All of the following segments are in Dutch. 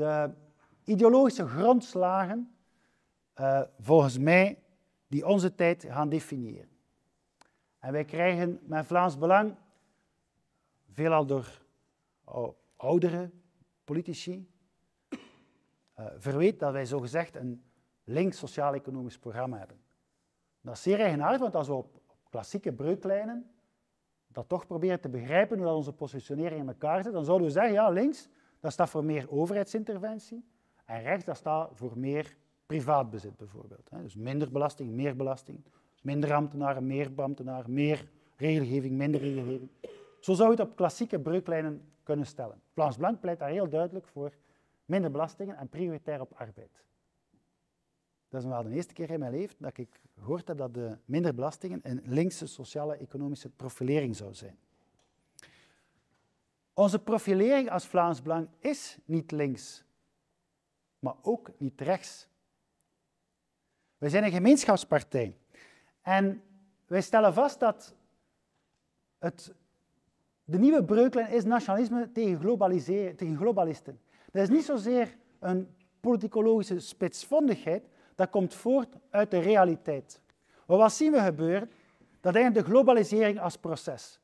de ideologische grondslagen, uh, volgens mij, die onze tijd gaan definiëren. En wij krijgen met Vlaams Belang, veelal door oudere politici, uh, dat wij zogezegd een links sociaal-economisch programma hebben. Dat is zeer eigenaardig, want als we op, klassieke breuklijnen dat toch proberen te begrijpen hoe dat onze positionering in elkaar zit, dan zouden we zeggen, ja, links, dat staat voor meer overheidsinterventie, en rechts, dat staat voor meer privaat bezit bijvoorbeeld. Dus minder belasting, meer belasting, minder ambtenaren, meer ambtenaren, meer regelgeving, minder regelgeving. Zo zou je het op klassieke breuklijnen kunnen stellen. Vlaams Blank pleit daar heel duidelijk voor minder belastingen en prioritair op arbeid. Dat is wel de eerste keer in mijn leven dat ik gehoord heb dat de minder belastingen een linkse sociale economische profilering zou zijn. Onze profilering als Vlaams Belang is niet links, maar ook niet rechts. We zijn een gemeenschapspartij. En wij stellen vast dat het, de nieuwe breuklijn is nationalisme tegen, tegen globalisten. Dat is niet zozeer een politicologische spitsvondigheid, dat komt voort uit de realiteit. Wat zien we gebeuren? Dat eigenlijk de globalisering als proces,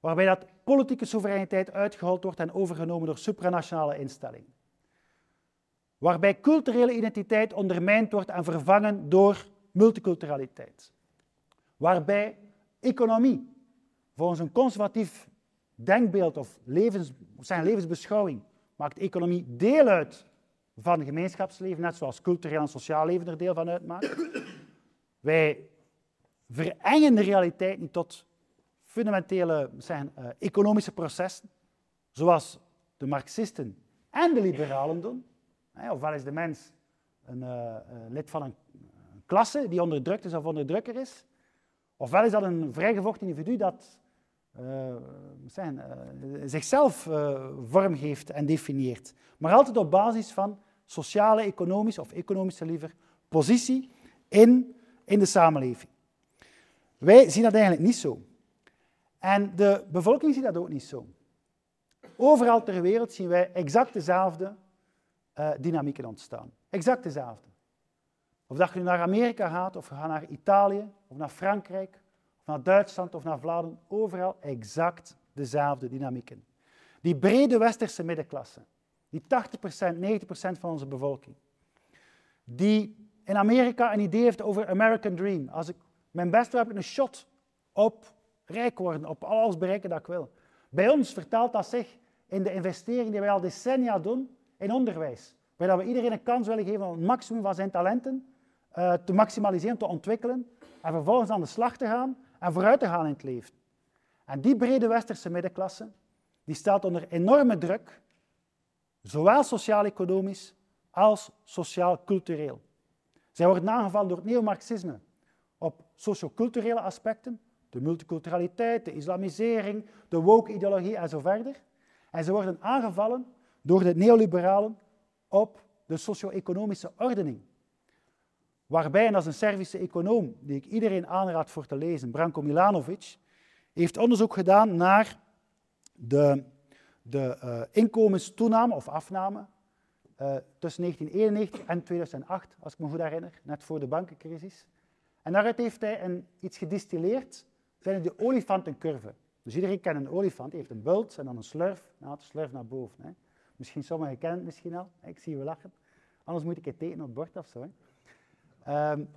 waarbij dat politieke soevereiniteit uitgehold wordt en overgenomen door supranationale instellingen. Waarbij culturele identiteit ondermijnd wordt en vervangen door multiculturaliteit. Waarbij economie, volgens een conservatief denkbeeld of levens, zijn levensbeschouwing, maakt economie deel uit van gemeenschapsleven, net zoals cultureel en sociaal leven er deel van uitmaken. Wij verengen de realiteit niet tot fundamentele zeggen, uh, economische processen, zoals de Marxisten en de liberalen doen. Ofwel is de mens een uh, lid van een, klasse die onderdrukt is of onderdrukker is, ofwel is dat een vrijgevochten individu dat uh, zijn, zichzelf vormgeeft en definieert. Maar altijd op basis van sociale, economische of economische liever positie in, in de samenleving. Wij zien dat eigenlijk niet zo. En de bevolking ziet dat ook niet zo. Overal ter wereld zien wij exact dezelfde uh, dynamieken ontstaan. Exact dezelfde. Of dat je nu naar Amerika gaat, of gaat naar Italië, of naar Frankrijk, of naar Duitsland, of naar Vlaanderen, overal exact dezelfde dynamieken. Die brede westerse middenklasse, die 80%, 90% van onze bevolking. Die in Amerika een idee heeft over American Dream. Als ik mijn best doe, heb ik een shot op rijk worden, op alles bereiken dat ik wil. Bij ons vertaalt dat zich in de investering die wij al decennia doen in onderwijs. Waarbij we iedereen een kans willen geven om het maximum van zijn talenten uh, te maximaliseren, te ontwikkelen. En vervolgens aan de slag te gaan en vooruit te gaan in het leven. En die brede westerse middenklasse, die staat onder enorme druk Zowel sociaal-economisch als sociaal-cultureel. Zij worden aangevallen door het neomarxisme op socioculturele aspecten, de multiculturaliteit, de islamisering, de woke-ideologie en zo verder. En ze worden aangevallen door de neoliberalen op de socio-economische ordening. Waarbij, en is een Servische econoom die ik iedereen aanraad voor te lezen, Branko Milanovic, heeft onderzoek gedaan naar de de uh, inkomenstoename of afname uh, tussen 1991 en 2008, als ik me goed herinner, net voor de bankencrisis. En daaruit heeft hij een, iets gedistilleerd, zijn de olifantencurve. Dus iedereen kent een olifant, die heeft een bult en dan een slurf, nou, de slurf naar boven. Hè. Misschien sommigen kennen het misschien al, ik zie je lachen. Anders moet ik het tekenen op het bord of zo. Um,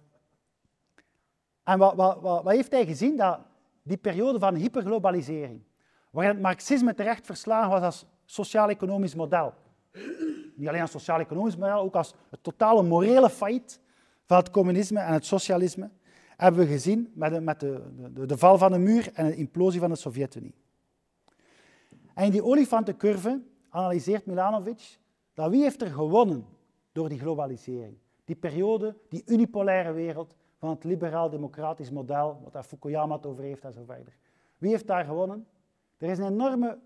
en wat, wat, wat, wat heeft hij gezien? Dat die periode van hyperglobalisering, waarin het marxisme terecht verslagen was als sociaal-economisch model. Niet alleen als sociaal-economisch model, ook als het totale morele failliet van het communisme en het socialisme, hebben we gezien met, de, met de, de, de val van de muur en de implosie van de Sovjet-Unie. En in die olifantencurve analyseert Milanovic dat wie heeft er gewonnen door die globalisering. Die periode, die unipolaire wereld van het liberaal-democratisch model, wat Fukuyama het over heeft en zo verder. Wie heeft daar gewonnen? Er is een enorme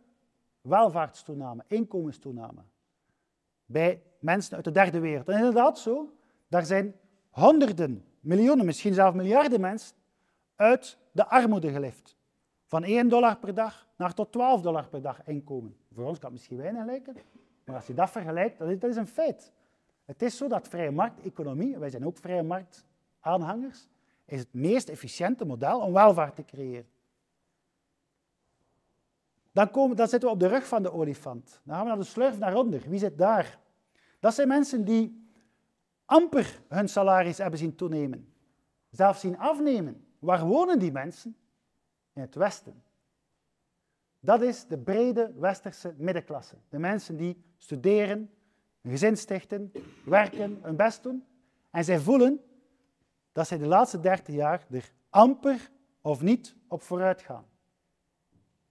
welvaartstoename, inkomenstoename bij mensen uit de derde wereld. En inderdaad zo, daar zijn honderden, miljoenen, misschien zelfs miljarden mensen uit de armoede gelift. Van 1 dollar per dag naar tot 12 dollar per dag inkomen. Voor ons kan het misschien weinig lijken, Maar als je dat vergelijkt, dat is, dat is een feit. Het is zo dat vrije markteconomie, wij zijn ook vrije marktaanhangers, is het meest efficiënte model om welvaart te creëren. Dan, komen, dan zitten we op de rug van de olifant. Dan gaan we naar de slurf naar onder. Wie zit daar? Dat zijn mensen die amper hun salaris hebben zien toenemen. Zelfs zien afnemen. Waar wonen die mensen? In het Westen. Dat is de brede westerse middenklasse. De mensen die studeren, een gezin stichten, werken, hun best doen. En zij voelen dat zij de laatste dertig jaar er amper of niet op vooruit gaan.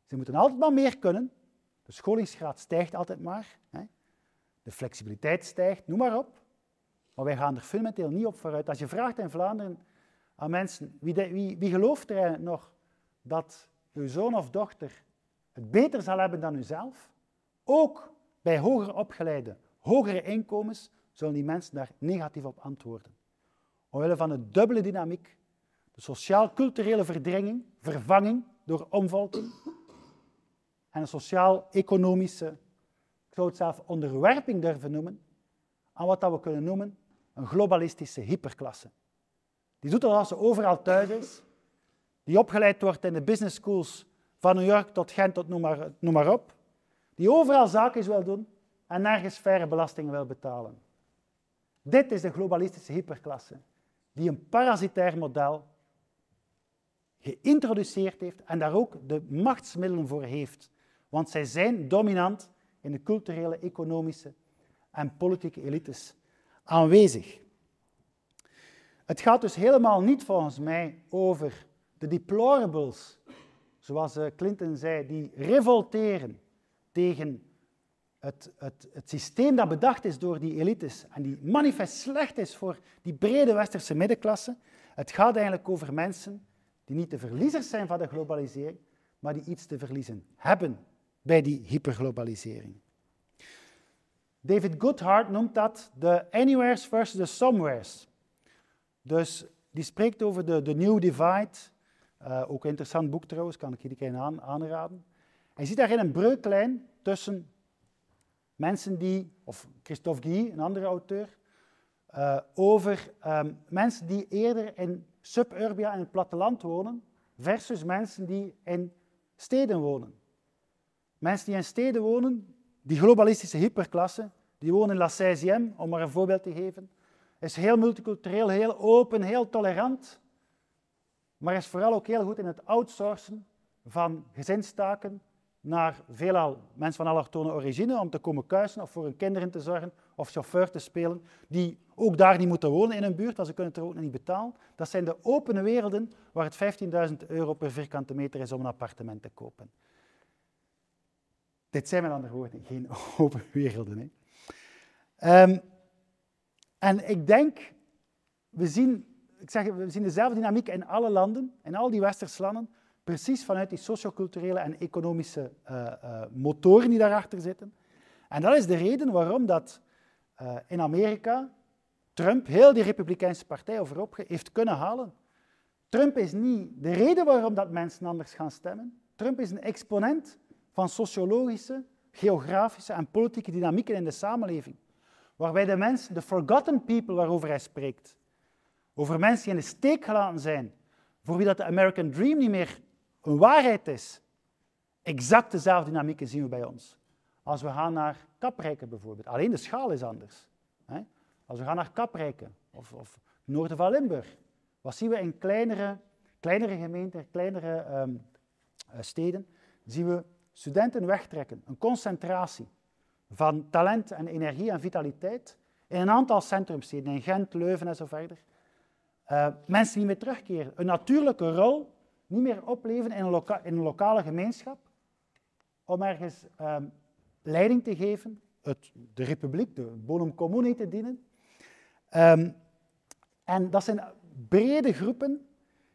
Ze moeten altijd maar meer kunnen. De scholingsgraad stijgt altijd maar. De flexibiliteit stijgt, noem maar op. Maar wij gaan er fundamenteel niet op vooruit. Als je vraagt in Vlaanderen aan mensen, wie, wie, wie gelooft er nog dat uw zoon of dochter het beter zal hebben dan uzelf? Ook bij hoger opgeleide, hogere inkomens, zullen die mensen daar negatief op antwoorden. Omwille van de dubbele dynamiek, de sociaal-culturele verdringing, vervanging door omvolking, en een sociaal-economische, ik zou het zelf onderwerping durven noemen, aan wat dat we kunnen noemen een globalistische hyperklasse. Die doet dat als ze overal thuis is, die opgeleid wordt in de business schools van New York tot Gent tot noem maar, noem op, die overal zaken wil doen en nergens faire belastingen wil betalen. Dit is de globalistische hyperklasse, die een parasitair model geïntroduceerd heeft en daar ook de machtsmiddelen voor heeft. Want zij zijn dominant in de culturele, economische en politieke elites aanwezig. Het gaat dus helemaal niet volgens mij over de deplorables, zoals eh, Clinton zei, die revolteren tegen het, het, het, systeem dat bedacht is door die elites en die manifest slecht is voor die brede westerse middenklasse. Het gaat eigenlijk over mensen die niet de verliezers zijn van de globalisering, maar die iets te verliezen hebben bij die hyperglobalisering. David Goodhart noemt dat de anywheres versus de somewheres. Dus die spreekt over de, de New Divide. Uh, ook een interessant boek trouwens, kan ik iedereen aan, aanraden. Hij ziet daarin een breuklijn tussen mensen die, of Christophe Guy, een andere auteur, uh, over um, mensen die eerder in suburbia in het platteland wonen, versus mensen die in steden wonen. Mensen die in steden wonen, die globalistische hyperklasse, die wonen in La 16 om maar een voorbeeld te geven, is heel multicultureel, heel open, heel tolerant, maar is vooral ook heel goed in het outsourcen van gezinstaken naar veelal mensen van allochtone origine om te komen kuisen of voor hun kinderen te zorgen of chauffeur te spelen, die ook daar niet moeten wonen in een buurt, want ze kunnen het er ook niet betalen. Dat zijn de opene werelden waar het 15.000 euro per vierkante meter is om een appartement te kopen. Dit zijn met andere woorden geen open werelden. Hè. Um, en ik denk, we zien, ik zeg, we zien dezelfde dynamiek in alle landen, in al die westerse landen, precies vanuit die socioculturele en economische uh, uh, motoren die daarachter zitten. En dat is de reden waarom dat uh, in Amerika Trump heel die Republikeinse partij overop heeft kunnen halen. Trump is niet de reden waarom dat mensen anders gaan stemmen. Trump is een exponent van sociologische, geografische en politieke dynamieken in de samenleving. Waarbij de mensen, de forgotten people waarover hij spreekt, over mensen die in de steek gelaten zijn, voor wie dat de American Dream niet meer een waarheid is, exact dezelfde dynamieken zien we bij ons. Als we gaan naar Kaprijken bijvoorbeeld, alleen de schaal is anders. Als we gaan naar Kaprijken of, of noorden van Limburg, wat zien we in kleinere, kleinere gemeenten, kleinere um, steden, zien we studenten wegtrekken, een concentratie van talent en energie en vitaliteit in een aantal centrumsteden, in Gent, Leuven en zo verder. Uh, mensen die meer terugkeren, een natuurlijke rol niet meer opleven in een, in een lokale gemeenschap, om ergens um, leiding te geven, het, de republiek, de bonum commune te dienen. Um, en dat zijn brede groepen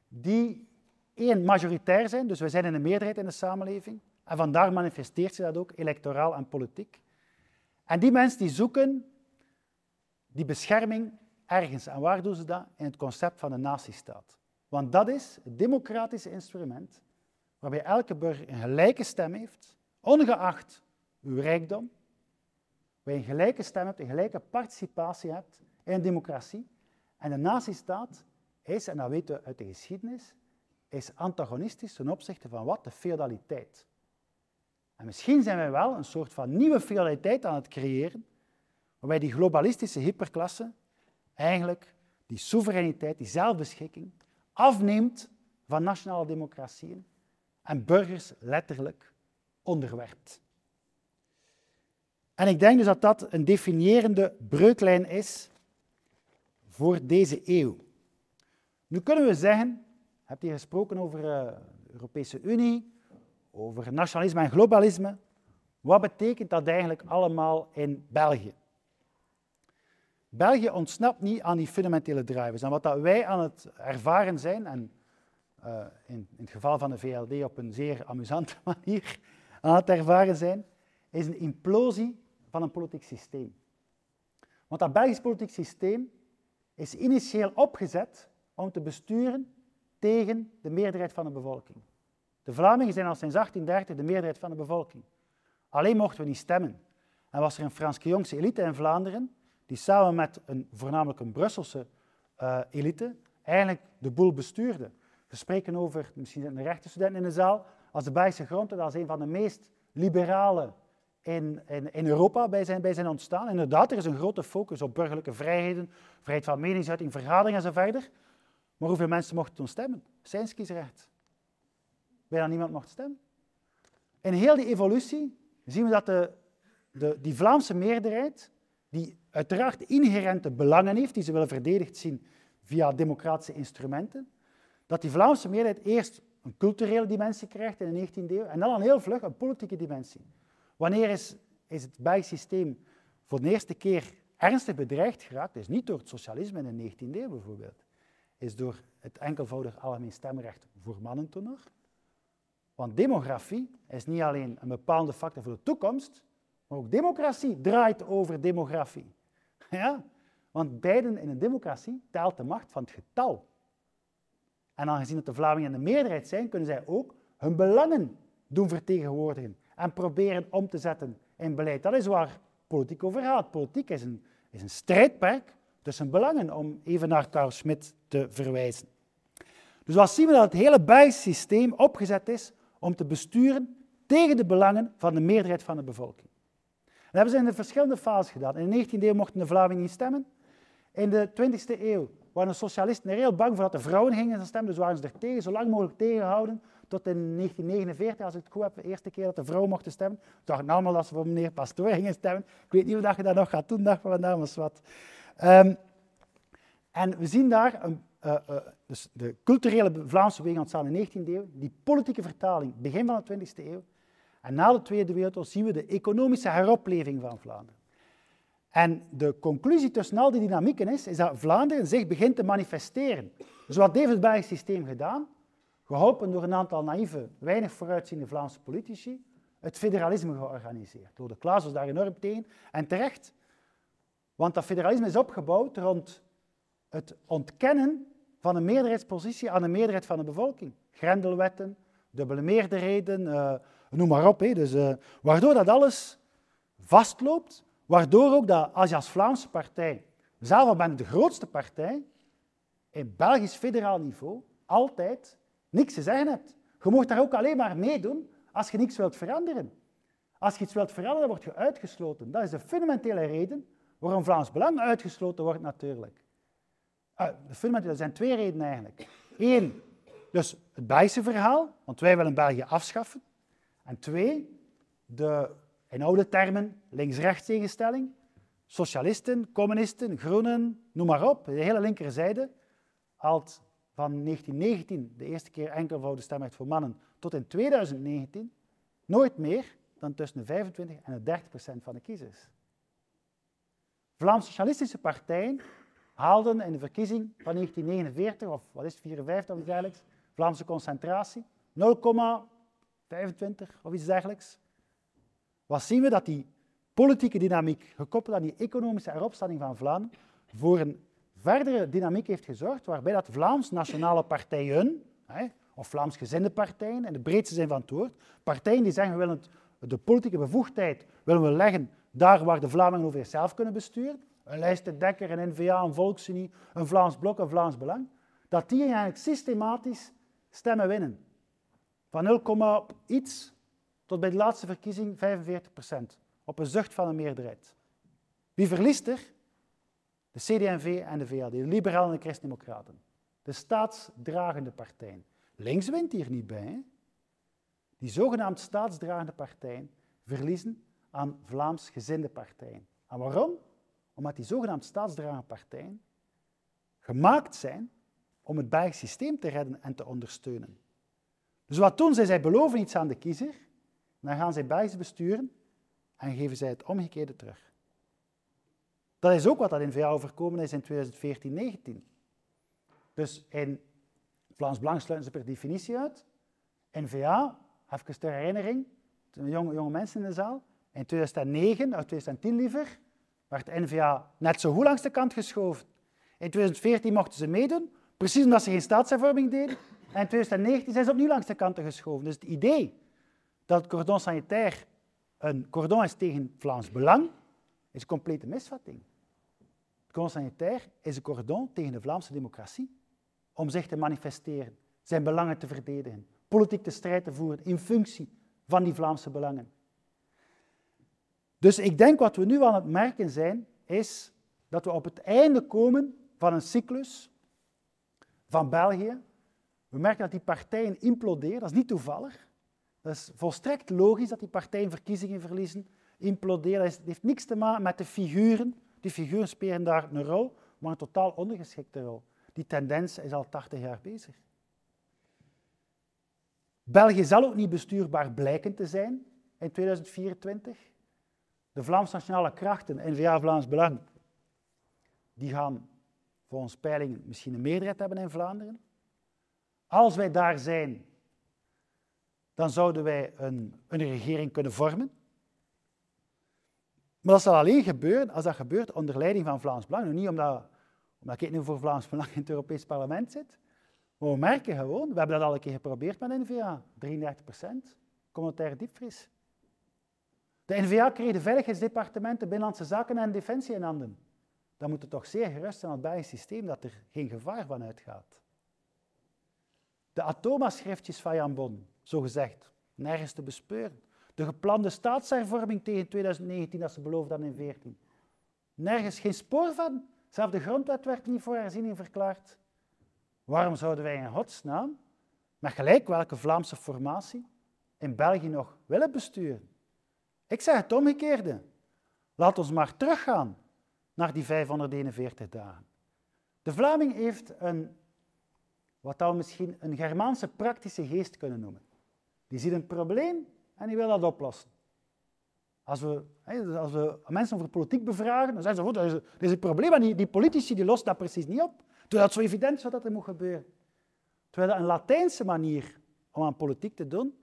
die één, majoritair zijn, dus we zijn in een meerderheid in de samenleving, en vandaar manifesteert zich dat ook electoraal en politiek. En die mensen die zoeken die bescherming ergens. En waar doen ze dat? In het concept van een nazistaat. Want dat is het democratische instrument waarbij elke burger een gelijke stem heeft, ongeacht uw rijkdom, waar je een gelijke stem hebt, een gelijke participatie hebt in een democratie. En de nazistaat is, en dat weten we uit de geschiedenis, is antagonistisch ten opzichte van wat? De feudaliteit. En misschien zijn wij wel een soort van nieuwe feudaliteit aan het creëren, waarbij die globalistische hyperklasse eigenlijk die soevereiniteit, die zelfbeschikking, afneemt van nationale democratieën en burgers letterlijk onderwerpt. En ik denk dus dat dat een definiërende breuklijn is voor deze eeuw. Nu kunnen we zeggen, je hebt hier gesproken over eh, de Europese Unie, over nationalisme en globalisme. Wat betekent dat eigenlijk allemaal in België? België ontsnapt niet aan die fundamentele drivers. En wat dat wij aan het ervaren zijn, en uh, in, in, het geval van de VLD op een zeer amusante manier aan het ervaren zijn, is een implosie van een politiek systeem. Want dat Belgisch politiek systeem is initieel opgezet om te besturen tegen de meerderheid van de bevolking. De Vlamingen zijn al sinds 1830 de meerderheid van de bevolking. Alleen mochten we niet stemmen. En was er een Frans-Jongse elite in Vlaanderen, die samen met een, voornamelijk een Brusselse uh, elite, eigenlijk de boel bestuurde. We spreken over, misschien zijn er rechtenstudenten in de zaal, als de Belgische grondwet als een van de meest liberale in, in, Europa bij zijn, bij zijn ontstaan. Inderdaad, er is een grote focus op burgerlijke vrijheden, vrijheid van meningsuiting, vergadering enzovoort. Maar hoeveel mensen mochten toen stemmen? Zijn kiesrecht. Bijna niemand mocht stemmen. In heel die evolutie zien we dat de, de, die Vlaamse meerderheid, die uiteraard inherente belangen heeft, die ze willen verdedigd zien via democratische instrumenten, dat die Vlaamse meerderheid eerst een culturele dimensie krijgt in de 19e eeuw en dan al heel vlug een politieke dimensie. Wanneer is, is het Belgisch systeem voor de eerste keer ernstig bedreigd geraakt? is niet door het socialisme in de 19e eeuw bijvoorbeeld. Is door het enkelvoudig algemeen stemrecht voor mannen toen nog. Want demografie is niet alleen een bepaalde factor voor de toekomst, maar ook democratie draait over demografie. Ja? Want beiden in een democratie telt de macht van het getal. En aangezien de Vlamingen de meerderheid zijn, kunnen zij ook hun belangen doen vertegenwoordigen en proberen om te zetten in beleid. Dat is waar politiek over gaat. Politiek is een, is een strijdperk tussen belangen, om even naar Carl Schmitt te verwijzen. Dus wat zien we dat het hele Belgisch opgezet is om te besturen tegen de belangen van de meerderheid van de bevolking. Dat hebben ze in de verschillende fases gedaan. In de 19e eeuw mochten de Vlamingen niet stemmen. In de 20e eeuw waren de socialisten er heel bang voor dat de vrouwen gingen stemmen, dus waren ze er tegen, zo lang mogelijk tegenhouden, tot in 1949, als ik het goed heb, de eerste keer dat de vrouwen mochten stemmen. Dachten allemaal dat ze voor meneer Pastoor gingen stemmen. Ik weet niet of je dat nog gaat doen, van maar wat. En we zien daar een, uh, uh, dus de culturele Vlaamse beweging ontstaan in de 19e eeuw, die politieke vertaling begin van de 20e eeuw. En na de Tweede Wereldoorlog zien we de economische heropleving van Vlaanderen. En de conclusie tussen al die dynamieken is, is dat Vlaanderen zich begint te manifesteren. Dus wat heeft het Belgisch systeem gedaan? Geholpen door een aantal naïeve, weinig vooruitziende Vlaamse politici, het federalisme georganiseerd. Door de Klaas was daar enorm tegen, en terecht. Want dat federalisme is opgebouwd rond het ontkennen van een meerderheidspositie aan de meerderheid van de bevolking. Grendelwetten, dubbele meerderheden, uh, noem maar op. Dus, uh, waardoor dat alles vastloopt Waardoor ook dat als je als Vlaamse partij, zelf al bent de grootste partij, in Belgisch federaal niveau, altijd niks te zeggen hebt. Je mag daar ook alleen maar meedoen als je niks wilt veranderen. Als je iets wilt veranderen, word je uitgesloten. Dat is de fundamentele reden waarom Vlaams Belang uitgesloten wordt natuurlijk. Fundamentele, er zijn twee redenen eigenlijk. Eén, dus het Belgische verhaal, want wij willen België afschaffen. En twee, de in oude termen links-rechts tegenstelling. Socialisten, communisten, groenen, noem maar op, de hele linkerzijde. Als van 1919 de eerste keer enkelvoudige stemrecht voor mannen tot in 2019 nooit meer dan tussen de 25 en de 30 procent van de kiezers. Vlaams socialistische partijen haalden in de verkiezing van 1949, of wat is het, 54 of iets dergelijks, Vlaamse concentratie, 0,25 of iets dergelijks. Wat zien we? Dat die politieke dynamiek, gekoppeld aan die economische heropstanding van Vlaanderen, voor een verdere dynamiek heeft gezorgd, waarbij dat Vlaams nationale partijen, of Vlaams gezinde partijen, in de breedste zin van het woord, partijen die zeggen we willen de politieke bevoegdheid willen we leggen daar waar de Vlamingen over zichzelf kunnen besturen, een lijstendekker, een N-VA, een Volksunie, een Vlaams Blok, een Vlaams Belang, dat die eigenlijk systematisch stemmen winnen. Van 0, iets tot bij de laatste verkiezing 45 procent. Op een zucht van een meerderheid. Wie verliest er? De CD&V en de VLD, de Liberalen en de Christdemocraten. De staatsdragende partijen. Links wint hier niet bij. Die zogenaamd staatsdragende partijen verliezen aan Vlaams gezinde partijen. En waarom? Omdat die zogenaamd staatsdragende partijen gemaakt zijn om het Belgisch systeem te redden en te ondersteunen. Dus wat doen zij? Zij beloven iets aan de kiezer, dan gaan zij Belgisch besturen en geven zij het omgekeerde terug. Dat is ook wat dat in VA overkomen is in 2014-19. Dus in Vlaams Belang sluiten ze per definitie uit. In VA, even ter herinnering, jonge, jonge mensen in de zaal, in 2009, of 2010 liever, werd NVA net zo goed langs de kant geschoven. In 2014 mochten ze meedoen, precies omdat ze geen staatshervorming deden. En in 2019 zijn ze opnieuw langs de kanten geschoven. Dus het idee dat het cordon sanitair een cordon is tegen Vlaams Belang, is een complete misvatting. Het cordon sanitair is een cordon tegen de Vlaamse democratie om zich te manifesteren, zijn belangen te verdedigen, politiek de strijd te voeren in functie van die Vlaamse belangen. Dus ik denk wat we nu aan het merken zijn, is dat we op het einde komen van een cyclus van België. We merken dat die partijen imploderen, dat is niet toevallig. Dat is volstrekt logisch dat die partijen verkiezingen verliezen, imploderen. Dat heeft niks te maken met de figuren. Die figuren spelen daar een rol, maar een totaal ondergeschikte rol. Die tendens is al 80 jaar bezig. België zal ook niet bestuurbaar blijken te zijn in 2024. De Vlaams Nationale Krachten, N-VA Vlaams Belang, die gaan volgens peilingen misschien een meerderheid hebben in Vlaanderen. Als wij daar zijn, dan zouden wij een, een regering kunnen vormen. Maar dat zal alleen gebeuren als dat gebeurt onder leiding van Vlaams Belang. niet omdat, omdat ik nu voor Vlaams Belang in het Europees Parlement zit. Maar we merken gewoon, we hebben dat al een keer geprobeerd met NVA, 33 procent, communautaire diepvries. De NVA kreeg de veiligheidsdepartementen, binnenlandse zaken en defensie in handen. Dan moet het toch zeer gerust zijn aan het Belgisch systeem dat er geen gevaar van uitgaat. De atoma-schriftjes van Jan Bon, zo gezegd, nergens te bespeuren. De geplande staatshervorming tegen 2019, dat ze beloofden in 2014. Nergens geen spoor van. Zelfs de grondwet werd niet voor herziening verklaard. Waarom zouden wij in godsnaam, met gelijk welke Vlaamse formatie, in België nog willen besturen? Ik zeg het omgekeerde. Laat ons maar teruggaan naar die 541 dagen. De Vlaming heeft een, wat we misschien een Germaanse praktische geest kunnen noemen. Die ziet een probleem en die wil dat oplossen. Als we, als we mensen over politiek bevragen, dan zeggen ze, oh, is een probleem en die, politici die lossen dat precies niet op. Terwijl het zo evident is dat er moet gebeuren. Terwijl dat een Latijnse manier om aan politiek te doen,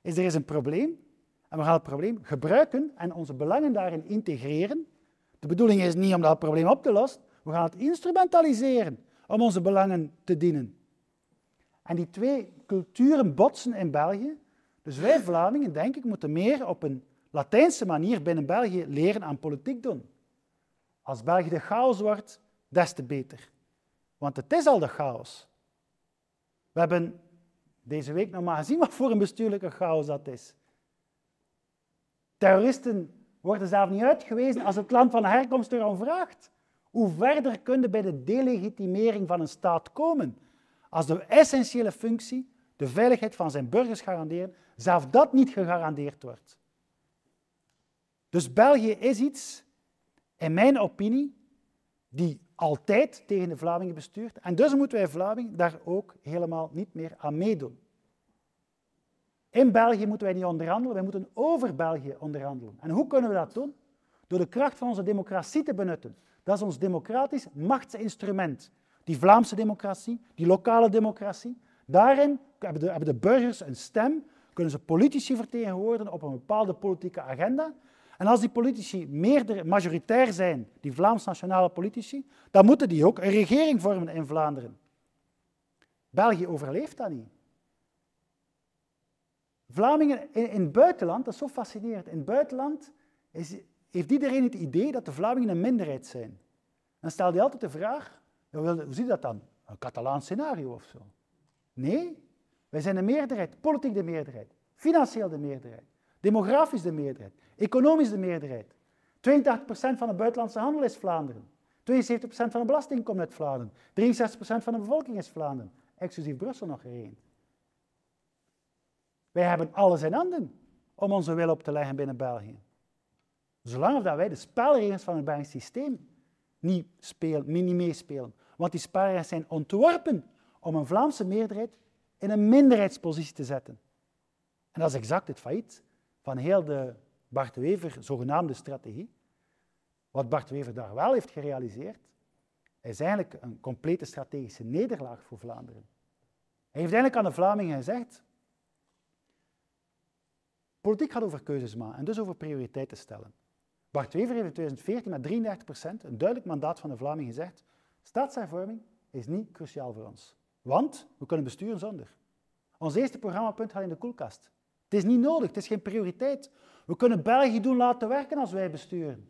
is er is een probleem en we gaan het probleem gebruiken en onze belangen daarin integreren. De bedoeling is niet om dat probleem op te lossen, we gaan het instrumentaliseren om onze belangen te dienen. En die twee culturen botsen in België. Dus wij Vlamingen, denk ik, moeten meer op een Latijnse manier binnen België leren aan politiek doen. Als België de chaos wordt, des te beter. Want het is al de chaos. We hebben deze week nog maar gezien wat voor een bestuurlijke chaos dat is. Terroristen worden zelf niet uitgewezen als het land van herkomst erom vraagt. Hoe verder kunnen bij de delegitimering van een staat komen? Als de essentiële functie, de veiligheid van zijn burgers garanderen, zelf dat niet gegarandeerd wordt. Dus België is iets, in mijn opinie, die altijd tegen de Vlamingen bestuurt. En dus moeten wij Vlamingen daar ook helemaal niet meer aan meedoen. In België moeten wij niet onderhandelen, wij moeten over België onderhandelen. En hoe kunnen we dat doen? Door de kracht van onze democratie te benutten. Dat is ons democratisch machtsinstrument. Die Vlaamse democratie, die lokale democratie. Daarin hebben de, hebben de burgers een stem, kunnen ze politici vertegenwoordigen op een bepaalde politieke agenda. En als die politici meerder, majoritair zijn, die Vlaams-nationale politici, dan moeten die ook een regering vormen in Vlaanderen. België overleeft dat niet. Vlamingen in, in het buitenland, dat is zo fascinerend, in het buitenland is, heeft iedereen het idee dat de Vlamingen een minderheid zijn. Dan stelt hij altijd de vraag, hoe zie je dat dan? Een Catalaans scenario of zo? Nee, wij zijn de meerderheid, politiek de meerderheid, financieel de meerderheid, demografisch de meerderheid, economisch de meerderheid. 82% van de buitenlandse handel is Vlaanderen. 72% van de belasting komt uit Vlaanderen. 63% van de bevolking is Vlaanderen. Exclusief Brussel nog één. Wij hebben alles in handen om onze wil op te leggen binnen België. Zolang dat wij de spelregels van het Belgisch systeem niet, spelen, niet meespelen. Want die spelregels zijn ontworpen om een Vlaamse meerderheid in een minderheidspositie te zetten. En dat is exact het failliet van heel de Bart Wever zogenaamde strategie. Wat Bart Wever daar wel heeft gerealiseerd, is eigenlijk een complete strategische nederlaag voor Vlaanderen. Hij heeft eigenlijk aan de Vlamingen gezegd, politiek gaat over keuzes maken en dus over prioriteiten stellen. Bart Wever heeft in 2014 met 33% een duidelijk mandaat van de Vlamingen gezegd, staatshervorming is niet cruciaal voor ons. Want we kunnen besturen zonder. Ons eerste programmapunt gaat in de koelkast. Het is niet nodig, het is geen prioriteit. We kunnen België doen laten werken als wij besturen.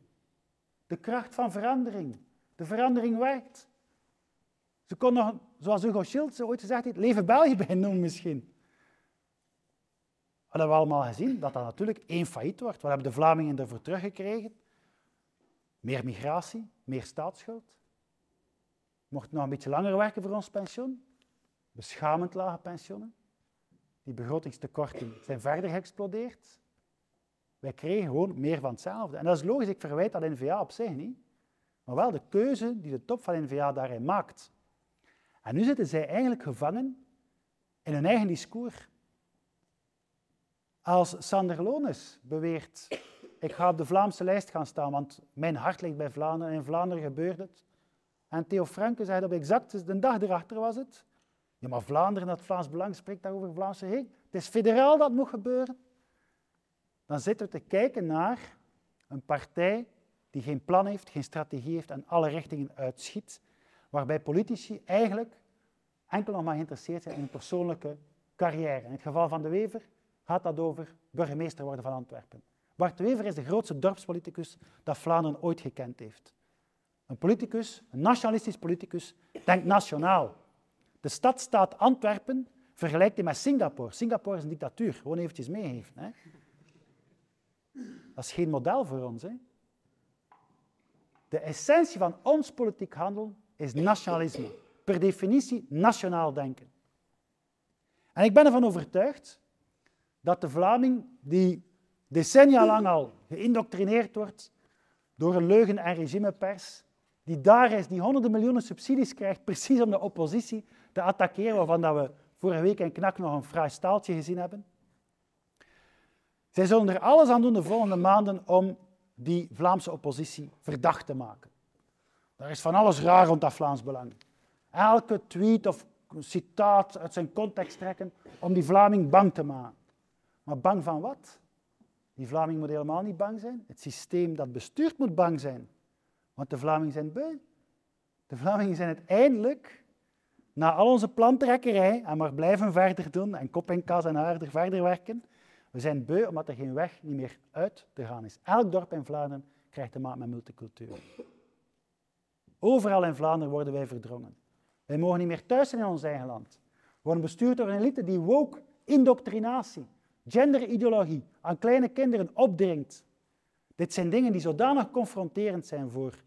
De kracht van verandering. De verandering werkt. Ze kon nog, zoals Hugo Schiltz ooit gezegd heeft, leven België bij noemen misschien. We hebben allemaal gezien dat dat natuurlijk één failliet wordt. Wat hebben de Vlamingen ervoor teruggekregen? Meer migratie, meer staatsschuld. Mocht nog een beetje langer werken voor ons pensioen. Beschamend lage pensioenen. Die begrotingstekorten zijn verder geëxplodeerd. Wij kregen gewoon meer van hetzelfde. En dat is logisch, ik verwijt dat NVA op zich niet. Maar wel de keuze die de top van NVA daarin maakt. En nu zitten zij eigenlijk gevangen in hun eigen discours. Als Sander Lones beweert, ik ga op de Vlaamse lijst gaan staan, want mijn hart ligt bij Vlaanderen en in Vlaanderen gebeurt het. En Theo Franke zei op exact de dag erachter was het. Ja, maar Vlaanderen, dat Vlaams Belang spreekt daarover Vlaamse heen. Het is federaal dat moet gebeuren. Dan zitten we te kijken naar een partij die geen plan heeft, geen strategie heeft en alle richtingen uitschiet, waarbij politici eigenlijk enkel nog maar geïnteresseerd zijn in een persoonlijke carrière. In het geval van de Wever gaat dat over burgemeester worden van Antwerpen. Bart Wever is de grootste dorpspoliticus dat Vlaanderen ooit gekend heeft. Een politicus, een nationalistisch politicus, denkt nationaal. De stadstaat Antwerpen vergelijkt hij met Singapore. Singapore is een dictatuur, gewoon eventjes meegeven. Hè. Dat is geen model voor ons. Hè. De essentie van ons politiek handel is nationalisme. Per definitie nationaal denken. En ik ben ervan overtuigd dat de Vlaming, die decennia lang al geïndoctrineerd wordt door een leugen- en regimepers, die daar is, die honderden miljoenen subsidies krijgt, precies om de oppositie te attackeren, waarvan dat we vorige week in Knak nog een fraai staaltje gezien hebben. Zij zullen er alles aan doen de volgende maanden om die Vlaamse oppositie verdacht te maken. Daar is van alles raar rond dat Vlaams Belang. Elke tweet of citaat uit zijn context trekken om die Vlaming bang te maken. Maar bang van wat? Die Vlaming moet helemaal niet bang zijn. Het systeem dat bestuurt moet bang zijn. Want de Vlamingen zijn beu. De Vlamingen zijn uiteindelijk, na al onze plantrekkerij, en maar blijven verder doen, en kop en kas en harder verder werken, we zijn beu omdat er geen weg niet meer uit te gaan is. Elk dorp in Vlaanderen krijgt te maken met multicultuur. Overal in Vlaanderen worden wij verdrongen. Wij mogen niet meer thuis zijn in ons eigen land. We worden bestuurd door een elite die woke indoctrinatie, genderideologie aan kleine kinderen opdringt. Dit zijn dingen die zodanig confronterend zijn voor,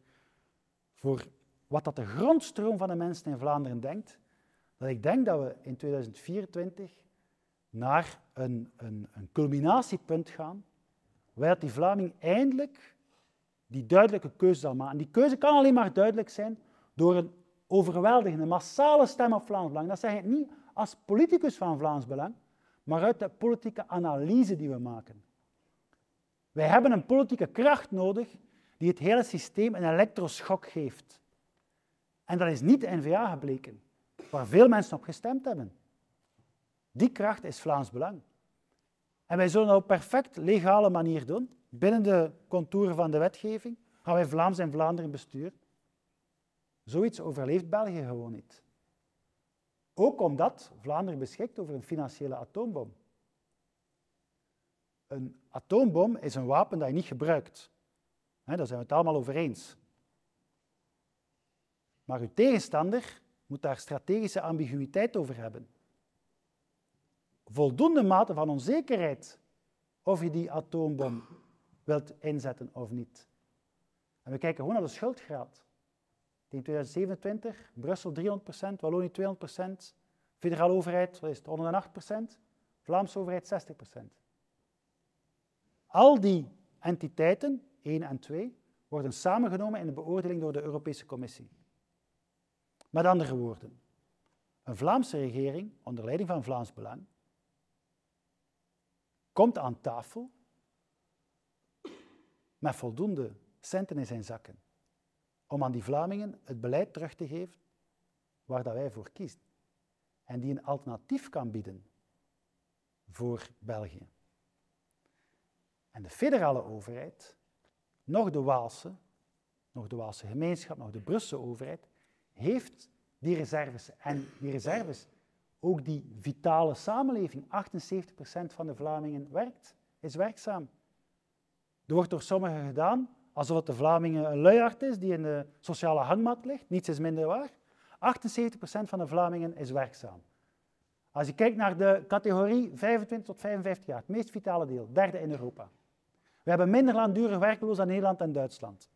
voor wat dat de grondstroom van de mensen in Vlaanderen denkt, dat ik denk dat we in 2024 naar een, een, een culminatiepunt gaan, waar die Vlaming eindelijk die duidelijke keuze zal maken. En die keuze kan alleen maar duidelijk zijn door een overweldigende, massale stem op Vlaams Belang. Dat zeg ik niet als politicus van Vlaams Belang, maar uit de politieke analyse die we maken. Wij hebben een politieke kracht nodig die het hele systeem een elektroschok geeft. En dat is niet de N-VA gebleken, waar veel mensen op gestemd hebben. Die kracht is Vlaams Belang. En wij zullen dat op perfect legale manier doen, binnen de contouren van de wetgeving, gaan wij Vlaams en Vlaanderen besturen. Zoiets overleeft België gewoon niet. Ook omdat Vlaanderen beschikt over een financiële atoombom. Een atoombom is een wapen dat je niet gebruikt. daar zijn we het allemaal over eens. Maar uw tegenstander moet daar strategische ambiguïteit over hebben. Voldoende mate van onzekerheid of je die atoombom wilt inzetten of niet. En we kijken gewoon naar de schuldgraad. In 2027, Brussel 300%, Wallonië 200%, federale overheid is het, 108%, Vlaamse overheid 60%. Al die entiteiten, 1 en 2, worden samengenomen in de beoordeling door de Europese Commissie. Met andere woorden, een Vlaamse regering onder leiding van Vlaams Belang komt aan tafel met voldoende centen in zijn zakken om aan die Vlamingen het beleid terug te geven waar dat wij voor kiezen. En die een alternatief kan bieden voor België. En de federale overheid, nog de Waalse, nog de Waalse gemeenschap, nog de Brusselse overheid, heeft die reserves. En die reserves, ook die vitale samenleving, 78% van de Vlamingen werkt, is werkzaam. Er wordt door sommigen gedaan alsof het de Vlamingen een luiaard is die in de sociale hangmat ligt. Niets is minder waar. 78% van de Vlamingen is werkzaam. Als je kijkt naar de categorie 25 tot 55 jaar, het meest vitale deel, derde in Europa. We hebben minder langdurig werkloos dan Nederland en Duitsland.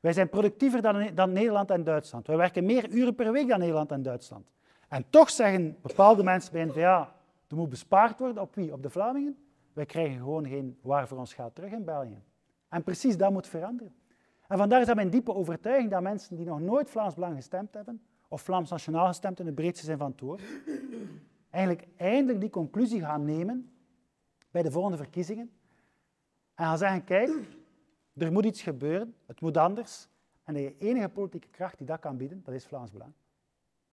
Wij zijn productiever dan, dan Nederland en Duitsland. Wij werken meer uren per week dan Nederland en Duitsland. En toch zeggen bepaalde mensen bij NVA, er moet bespaard worden op wie? Op de Vlamingen? Wij krijgen gewoon geen waar voor ons geld terug in België. En precies dat moet veranderen. En vandaar is dat mijn diepe overtuiging dat mensen die nog nooit Vlaams Belang gestemd hebben, of Vlaams Nationaal gestemd in de breedste zin van het eigenlijk eindelijk die conclusie gaan nemen bij de volgende verkiezingen en gaan zeggen, kijk, er moet iets gebeuren, het moet anders. En de enige politieke kracht die dat kan bieden, dat is Vlaams Belang.